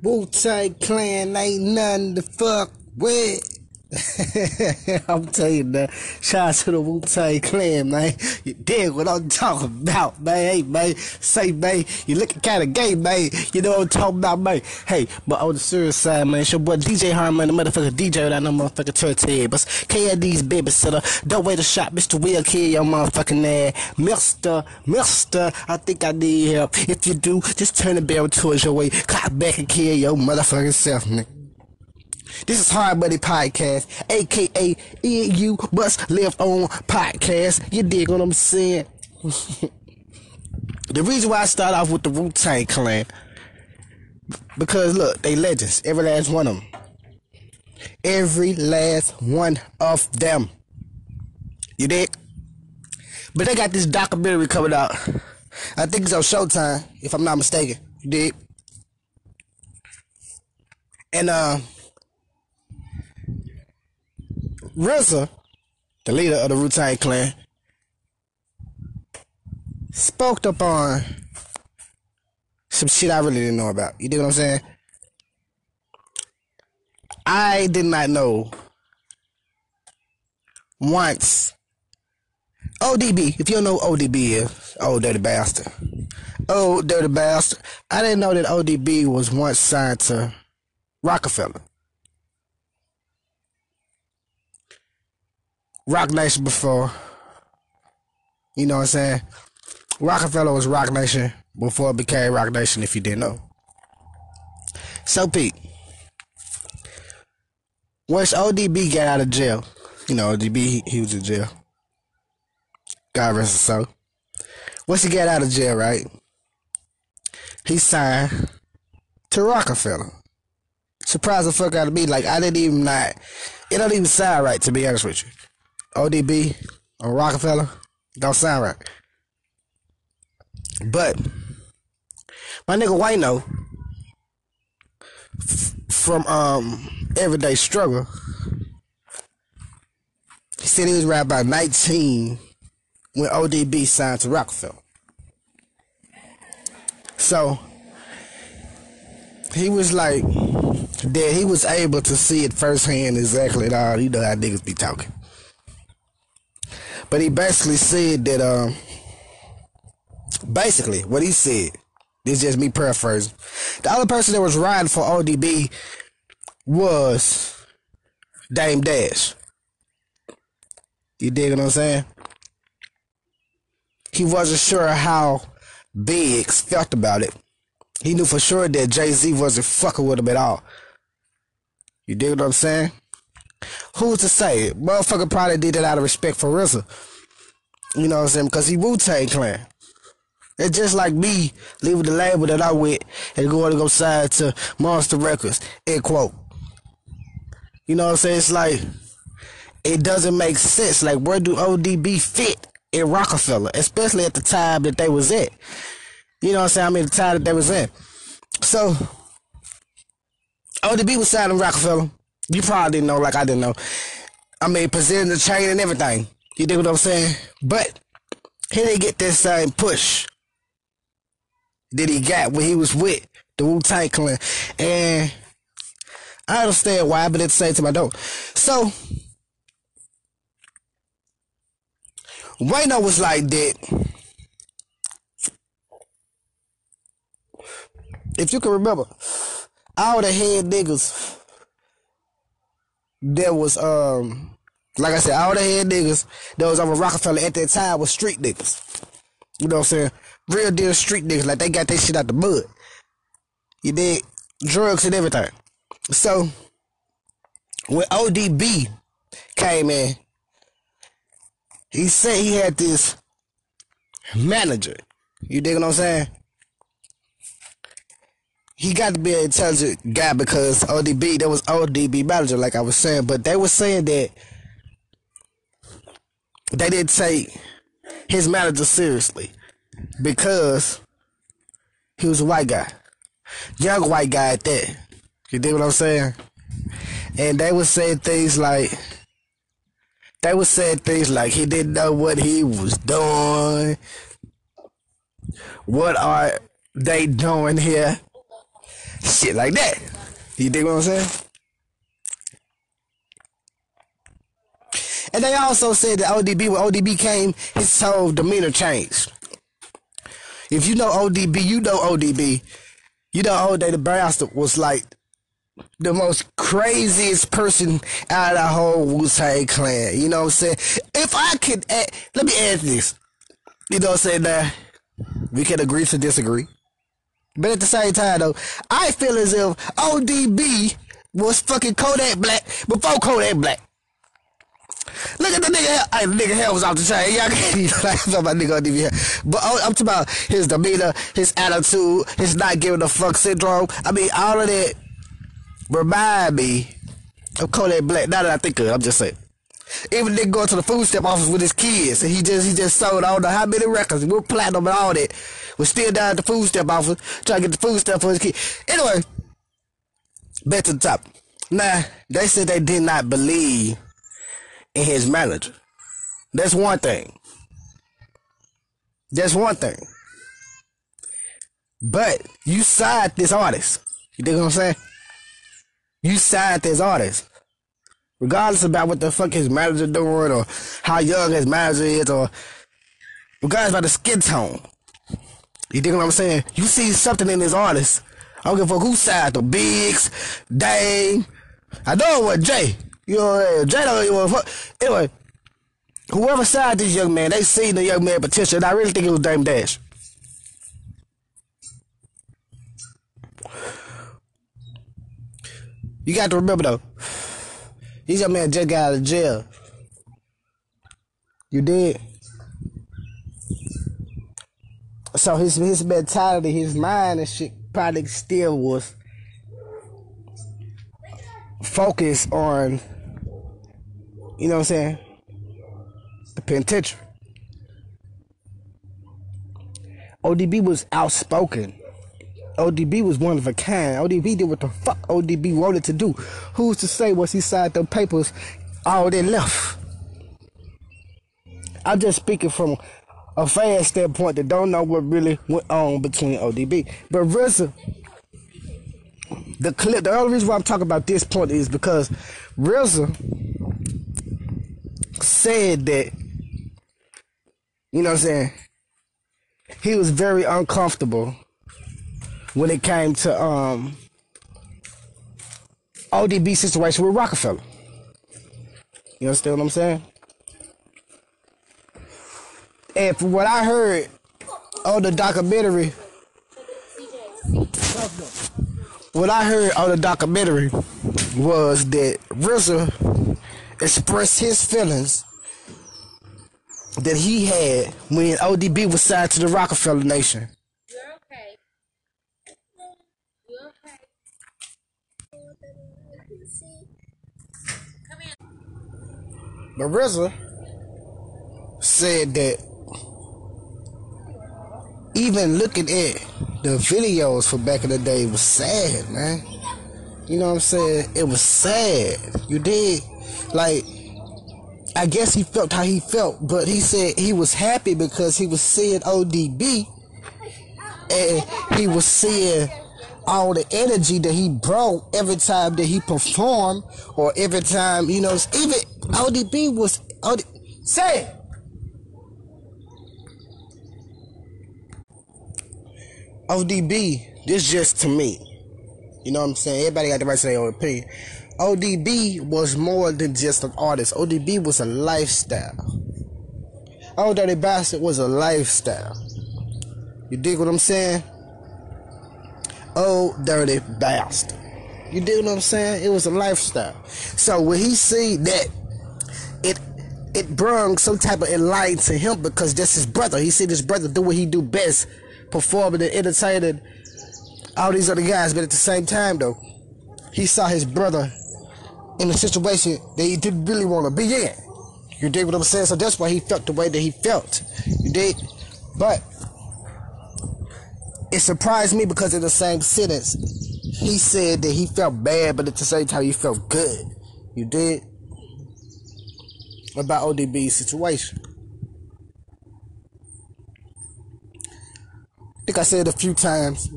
Wu Tang Clan ain't nothing to fuck with. I'm telling you. Shout out to the Wu Tang Clan, man. You dig what I'm talking about, man. Hey, man. Say, man, you looking kind of gay, man. You know what I'm talking about, man. Hey, but on the serious side, man, it's your boy DJ Harmon, the motherfucker DJ without no motherfucking turntables. KD's babysitter. Don't wait a shot, Mr. Will kill your motherfucking ass. Mister, Mister, I think I need help. If you do, just turn the barrel towards your way. Cock back and kill your motherfucking self, nigga. This is Hard Buddy Podcast, aka EU Must Live On Podcast. You dig what I'm saying? the reason why I start off with the Wu Tang Clan, because look, they legends, every last one of them. Every last one of them. You dig? But they got this documentary coming out. I think it's on Showtime, if I'm not mistaken. You dig? And uh RZA, the leader of the Wu Tang Clan, spoke up on some shit I really didn't know about. You dig what I'm saying? I did not know once ODB, if you don't know ODB is, oh dirty bastard. Oh dirty bastard. I didn't know that ODB was once signed to Roc-A-Fella. Roc Nation before. You know what I'm saying? Roc-A-Fella was Roc Nation before it became Roc Nation, if you didn't know. So, Pete, once ODB got out of jail, you know, ODB, he, he was in jail. God rest his soul. Once he got out of jail, right? He signed to Roc-A-Fella. Surprise the fuck out of me. Like, I didn't even not, it don't even sound right, to be honest with you. ODB or Roc-A-Fella don't sound right. But my nigga Wayno f- from um Everyday Struggle, he said he was right about 19 when ODB signed to Roc-A-Fella. So he was like that he was able to see it firsthand exactly all you know how niggas be talking. But he basically said that, um, basically, what he said, this is just me paraphrasing. The other person that was riding for ODB was Dame Dash. You dig what I'm saying? He wasn't sure how Biggs felt about it. He knew for sure that Jay Z wasn't fucking with him at all. You dig what I'm saying? Who's to say? Motherfucker probably did it out of respect for RZA. You know what I'm saying? Because he Wu Tang Clan. It's just like me leaving the label that I went and going to go sign to Monster Records. End quote. You know what I'm saying? It's like it doesn't make sense. Like where do ODB fit in Roc-A-Fella, especially at the time that they was at? You know what I'm saying? I mean the time that they was in. So ODB was signing Roc-A-Fella. You probably didn't know, like I didn't know. I mean, presenting the chain and everything. You dig what I'm saying? But he didn't get that same push that he got when he was with the Wu Tang Clan. And I understand why, but at the same time I don't. So Wayno was like that. If you can remember, all the head niggas that was um like I said, all the head niggas that was over Roc-A-Fella at that time was street niggas. You know what I'm saying? Real deal street niggas, like they got that shit out the mud. You did drugs and everything. So when ODB came in, he said he had this manager. You dig what I'm saying? He got to be an intelligent guy because ODB, that was ODB manager, like I was saying. But they were saying that they didn't take his manager seriously because he was a white guy, young white guy at that. You dig what I'm saying? And they were saying things like, they were saying things like he didn't know what he was doing. What are they doing here? Shit like that. You dig what I'm saying? And they also said that ODB, when ODB came, his whole demeanor changed. If you know ODB, you know ODB. You know Old the Bastard was like the most craziest person out of the whole Wu Tang clan. You know what I'm saying? If I could, add, let me add this. You know what I'm saying? Now, we can agree to disagree. But at the same time, though, I feel as if ODB was fucking Kodak Black before Kodak Black. Look at the nigga. Hey, the nigga hair was off the chain. Y'all can't like talking about nigga on DV But oh, I'm talking about his demeanor, his attitude, his not giving a fuck syndrome. I mean, all of that remind me of Kodak Black. Now that I think of it, I'm just saying. Even nigga going to the food stamp office with his kids, and he just he just sold I don't know how many records. We're platinum and all that. We're still down at the food stamp office trying to get the food stamp for his kid. Anyway, back to the top. Now they said they did not believe in his manager. That's one thing. That's one thing. But you signed this artist. You dig what I'm saying? You signed this artist. Regardless about what the fuck his manager doing or how young his manager is or regardless about the skin tone. You dig what I'm saying? You see something in this artist. I don't give a fuck who signed the Biggs, Dame. I know it was Jay. You know, Jay don't even fuck. Anyway, whoever signed this young man, they seen the young man potential, and I really think it was Dame Dash. You got to remember though, this young man just got out of jail. You did. So his his mentality, his mind and shit probably still was focused on you know what I'm saying? The penitentiary. ODB was outspoken. ODB was one of a kind. ODB did what the fuck ODB wanted to do. Who's to say once he signed the papers, all they left? I'm just speaking from a fan standpoint that don't know what really went on between ODB. But RZA, the clip, the only reason why I'm talking about this point is because RZA said that, you know what I'm saying, he was very uncomfortable when it came to um ODB situation with Roc-A-Fella. You understand what I'm saying? And from what I heard on the documentary, what I heard on the documentary was that RZA expressed his feelings that he had when ODB was signed to the Roc-A-Fella Nation. RZA said that even looking at the videos for back in the day was sad, man. You know what I'm saying? It was sad. You did. Like, I guess he felt how he felt, but he said he was happy because he was seeing ODB and he was seeing all the energy that he brought every time that he performed or every time, you know, even ODB was, OD, say it. ODB, this just to me. You know what I'm saying? Everybody got the right to their own opinion. ODB was more than just an artist. ODB was a lifestyle. Old Dirty Bastard was a lifestyle. You dig what I'm saying? Old Dirty Bastard. You dig what I'm saying? It was a lifestyle. So when he see that, it it brought some type of enlightenment to him because that's his brother. He see his brother do what he do best, performing and entertaining all these other guys. But at the same time, though, he saw his brother in a situation that he didn't really want to be in. You dig what I'm saying? So that's why he felt the way that he felt. You dig? But it surprised me because in the same sentence, he said that he felt bad, but at the same time, he felt good. You did? About ODB's situation. I think I said a few times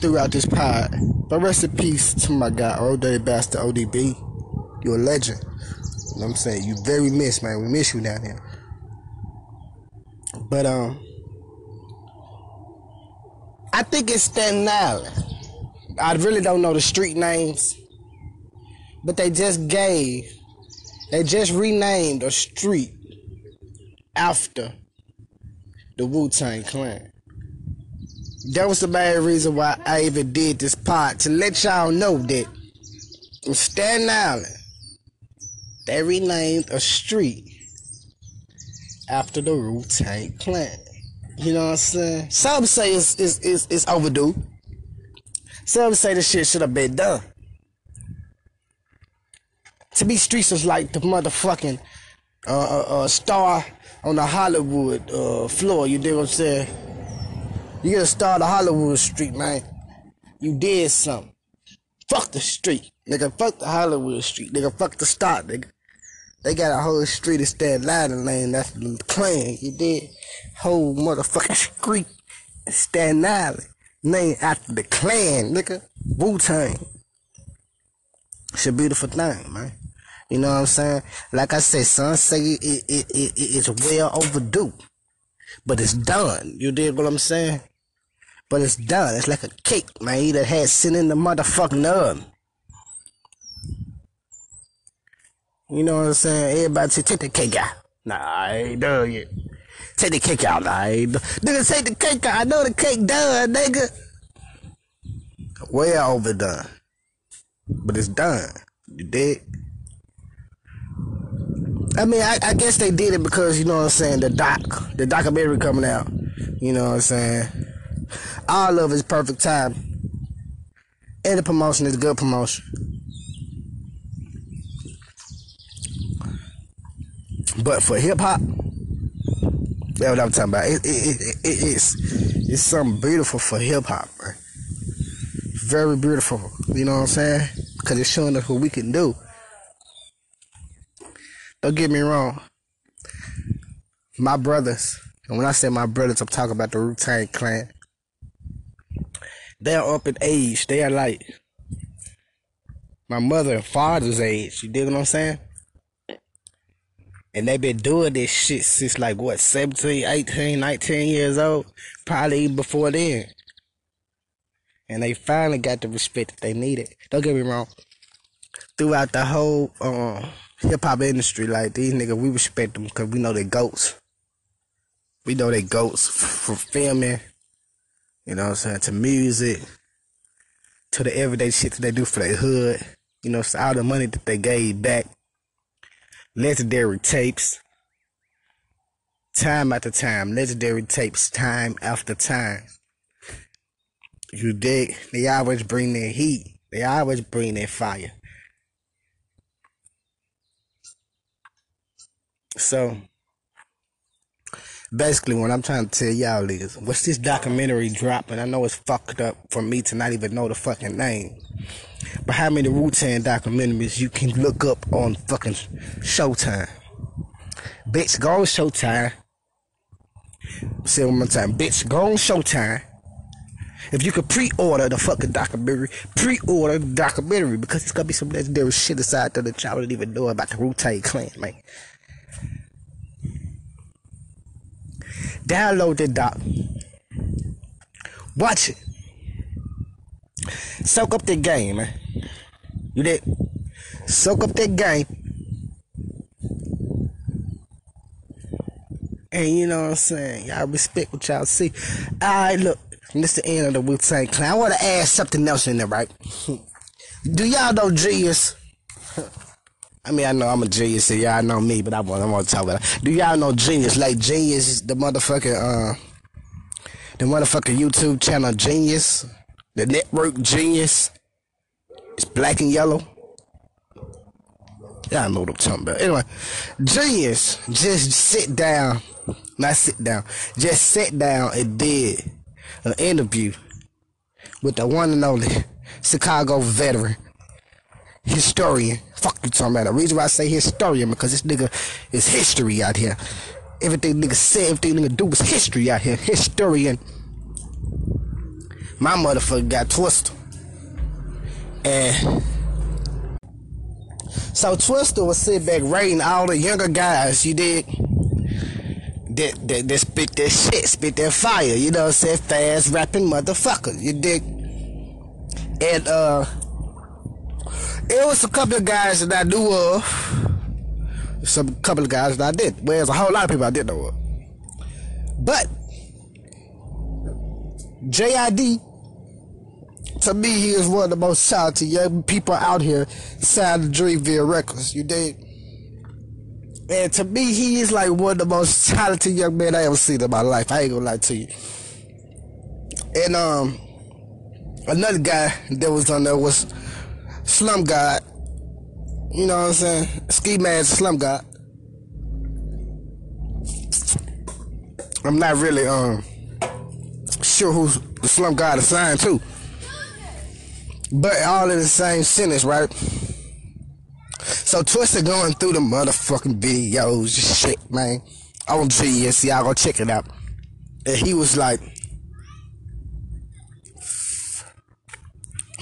throughout this pod. But rest in peace to my guy, Old Dirty Bastard ODB. You're a legend. You know what I'm saying? You very missed, man. We miss you down here. But um I think it's Staten Island. I really don't know the street names. But they just gave they just renamed a street after the Wu Tang Clan. That was the main reason why I even did this pod to let y'all know that in Staten Island, they renamed a street after the Wu Tang Clan. You know what I'm saying? Some say it's, it's, it's, it's overdue. Some say the shit should have been done. To be streets is like the motherfucking uh, uh, uh, star on the Hollywood uh, floor. You dig what I'm saying? You get a star on the Hollywood street, man. You did something. Fuck the street, nigga. Fuck the Hollywood street, nigga. Fuck the star, nigga. They got a whole street instead Staten Lane. That's the clan. You did whole motherfucking street Staten Island named after the clan, nigga. Wu Tang. It's a beautiful thing, man. You know what I'm saying? Like I said, son, say it, it, it, it, it's well overdue. But it's done. You dig what I'm saying? But it's done. It's like a cake, man, You that had sin in the motherfucking oven. You know what I'm saying? Everybody say, take the cake out. Nah, I ain't done yet. Take the cake out, nah, I ain't done. Nigga, take the cake out. I know the cake done, nigga. Way overdone. But it's done. You dig? I mean, I, I, guess they did it because you know what I'm saying. The doc, the documentary coming out. You know what I'm saying. All of it's perfect time, and the promotion is good promotion. But for hip hop, that's what I'm talking about. It, it, it, it's it's something beautiful for hip hop. Very beautiful. You know what I'm saying? Because it's showing us what we can do. Don't get me wrong. My brothers, and when I say my brothers, I'm talking about the Wu Tang Clan. They're up in age. They are like my mother and father's age. You dig what I'm saying? And they've been doing this shit since like what, 17, 18, 19 years old? Probably even before then. And they finally got the respect that they needed. Don't get me wrong. Throughout the whole um, hip hop industry, like these niggas, we respect them because we know they goats. We know they goats from filming, you know what I'm saying, to music, to the everyday shit that they do for their hood. You know, so all the money that they gave back. Legendary tapes. Time after time. Legendary tapes, time after time. You dig? They always bring their heat. They always bring their fire. So basically what I'm trying to tell y'all is what's this documentary dropping? I know it's fucked up for me to not even know the fucking name. But how many Wu Tang documentaries you can look up on fucking Showtime? Bitch, go on Showtime. Say one more time. Bitch, go on Showtime. If you could pre-order the fucking documentary, pre-order the documentary because it's gonna be some legendary shit inside that y'all don't even know about the Wu Tang Clan, man. Download the doc. Watch it. Soak up the game. You did. Soak up that game. And you know what I'm saying? Y'all respect what y'all see. Alright, look. This the end of the Wu Tang Clan. I want to add something else in there, right? Do y'all know Genius? I mean, I know I'm a genius, so y'all know me, but I want, I want to talk about it. Do y'all know Genius? Like, Genius, the motherfucking, uh, the motherfucking YouTube channel Genius, the network Genius. It's black and yellow. Y'all know what I'm talking about. Anyway, Genius just sit down, not sit down, just sat down and did an interview with the one and only Chicago veteran historian. Fuck you talking about. The reason why I say historian because this nigga is history out here. Everything nigga said, everything nigga do is history out here. Historian. My motherfucker got Twista. And so Twista was sitting back rating all the younger guys, you did that, that, that spit that shit, spit that fire, you know what I'm saying? Fast rapping motherfucker, you dig? And uh it was a couple of guys that I knew of. Some couple of guys that I did. Well, there's a whole lot of people I didn't know of. But JID, to me, he is one of the most talented young people out here signed to Dreamville Records. You dig? And to me, he is like one of the most talented young men I ever seen in my life. I ain't gonna lie to you. And um, another guy that was on there was Slump God. You know what I'm saying? Ski Mask Slump God. I'm not really um sure the Slump God assigned to. But all in the same sentence, right? So Twista going through the motherfucking videos, shit, man. On GS, y'all go check it out. And he was like,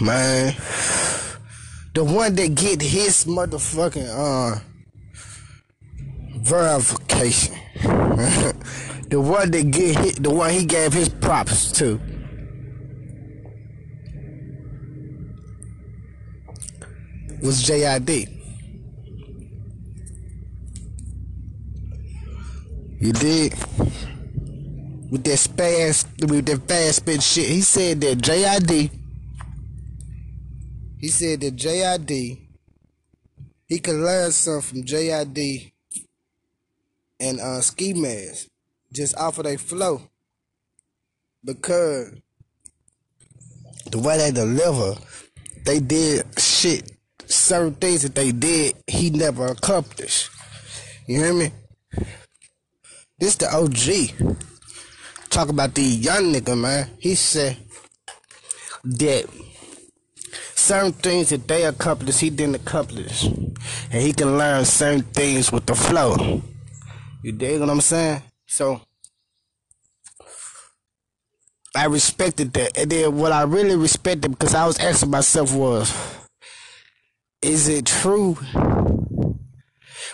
man, the one that get his motherfucking uh verification. the one that get hit, the one he gave his props to. Was JID. You did with that fast with that fast spit shit. He said that JID. He said that JID. He could learn something from JID and uh, Ski Mask just off of their flow. Because the way they deliver, they did shit, certain things that they did, he never accomplished. You hear me? This the OG. Talk about the young nigga, man. He said that certain things that they accomplished, he didn't accomplish. And he can learn certain things with the flow. You dig what I'm saying? So I respected that. And then what I really respected because I was asking myself was, is it true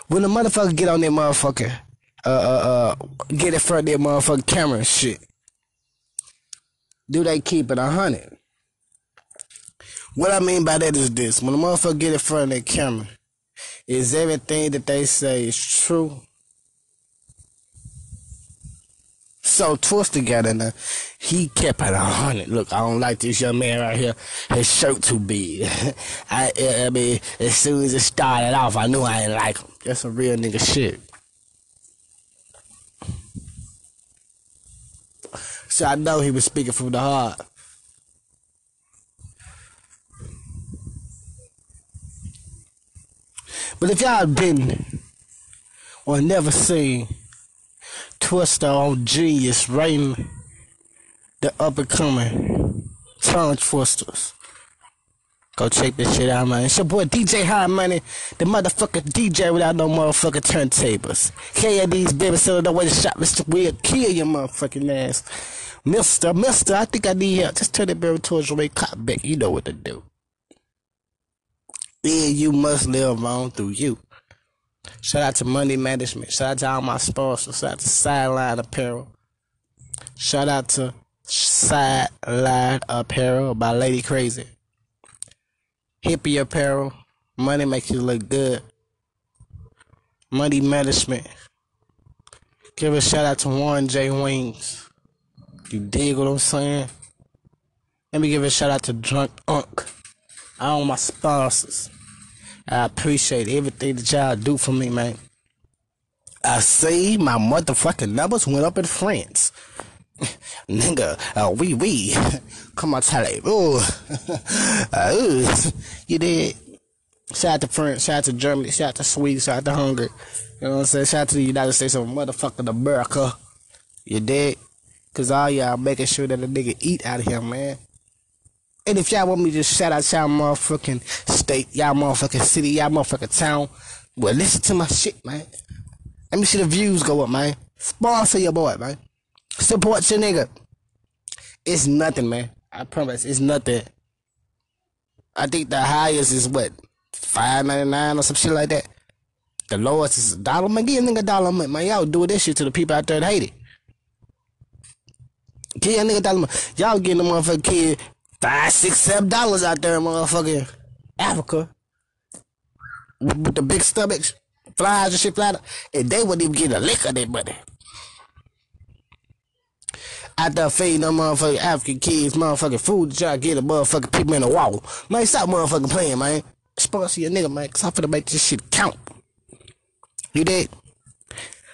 when a motherfucker get on that motherfucker, uh, uh, uh, get in front of that motherfucking camera shit? Do they keep it a hundred? What I mean by that is this: when a motherfucker get in front of that camera, is everything that they say is true? So Twista got in there. Uh, he kept it a hundred. Look, I don't like this young man right here. His shirt too big. I, I mean, as soon as it started off, I knew I didn't like him. That's some real nigga shit. So I know he was speaking from the heart. But if y'all didn't or never seen Twista on Genius rating the up and coming tongue twisters. Go check this shit out, man. It's your boy DJ High Money, the motherfucker DJ without no motherfucking turntables. KAD's baby selling the way to shop, Mr. Will kill your motherfucking ass. Mister, Mister, I think I need help. Just turn that barrel towards your way, cop back. You know what to do. Yeah, you must live on through you. Shout out to Money Management. Shout out to all my sponsors. Shout out to Sideline Apparel. Shout out to Sideline Apparel by Lady Crazy. Hippie Apparel. Money makes you look good. Money Management. Give a shout out to Warren J. Wings. You dig what I'm saying? Let me give a shout out to Drunk Unk. All my sponsors. I appreciate everything that y'all do for me, man. I see my motherfucking numbers went up in France. Nigga, uh, wee wee. Come on, tell it. Ooh. uh, you did. Shout out to France, shout out to Germany, shout out to Sweden, shout out to Hungary. You know what I'm saying? Shout out to the United States of motherfucking America. You did? Cause all y'all making sure that a nigga eat out of here, man. And if y'all want me to shout out y'all motherfucking state, y'all motherfucking city, y'all motherfucking town, well, listen to my shit, man. Let me see the views go up, man. Sponsor your boy, man. Support your nigga. It's nothing, man. I promise, it's nothing. I think the highest is what five ninety nine or some shit like that. The lowest is a dollar. Man, give a nigga a dollar, man. man. Y'all do this shit to the people out there hate it. Give a nigga a dollar. Y'all getting the motherfucking kid five, six, seven dollars out there in motherfucking Africa with the big stomachs, flies and shit fly, and they wouldn't even get a lick of that money. Out there feeding them motherfucking African kids motherfucking food to try to get a motherfucking people in the wall. Man, stop motherfucking playing, man. Sponsor your nigga, man, cause I'm finna make this shit count. You did?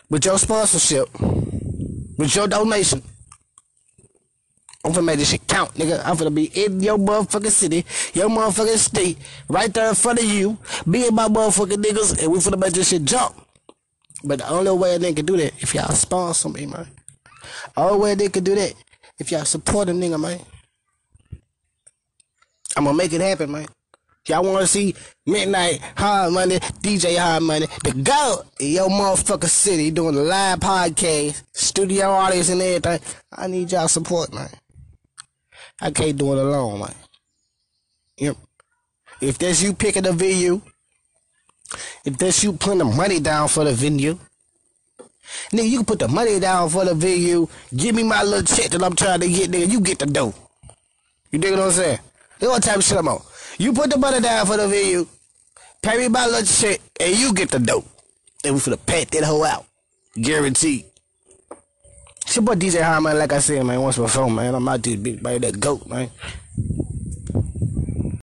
With your sponsorship, with your donation, I'm finna make this shit count, nigga. I'm finna be in your motherfucking city, your motherfucking state, right there in front of you, being my motherfucking niggas, and we finna make this shit jump. But the only way a nigga can do that if y'all sponsor me, man. Only way they can do that if y'all support a nigga, man. I'm gonna make it happen, man. Y'all wanna see Midnight Hard Money, DJ Hard Money, the go in your motherfucking city doing a live podcast, studio audience and everything. I need y'all support, man. I can't do it alone, man. Yep. If that's you picking the venue, if that's you putting the money down for the venue, nigga, you can put the money down for the venue. Give me my little check that I'm trying to get, nigga. You get the dough. You dig what I'm saying? That's what type of shit I'm on. You put the money down for the venue, pay me my little check, and you get the dough. Then we finna pat that hoe out. Guaranteed. It's your boy DJ High, man. Like I said, man, once before, man. I'm out to big by that goat, man.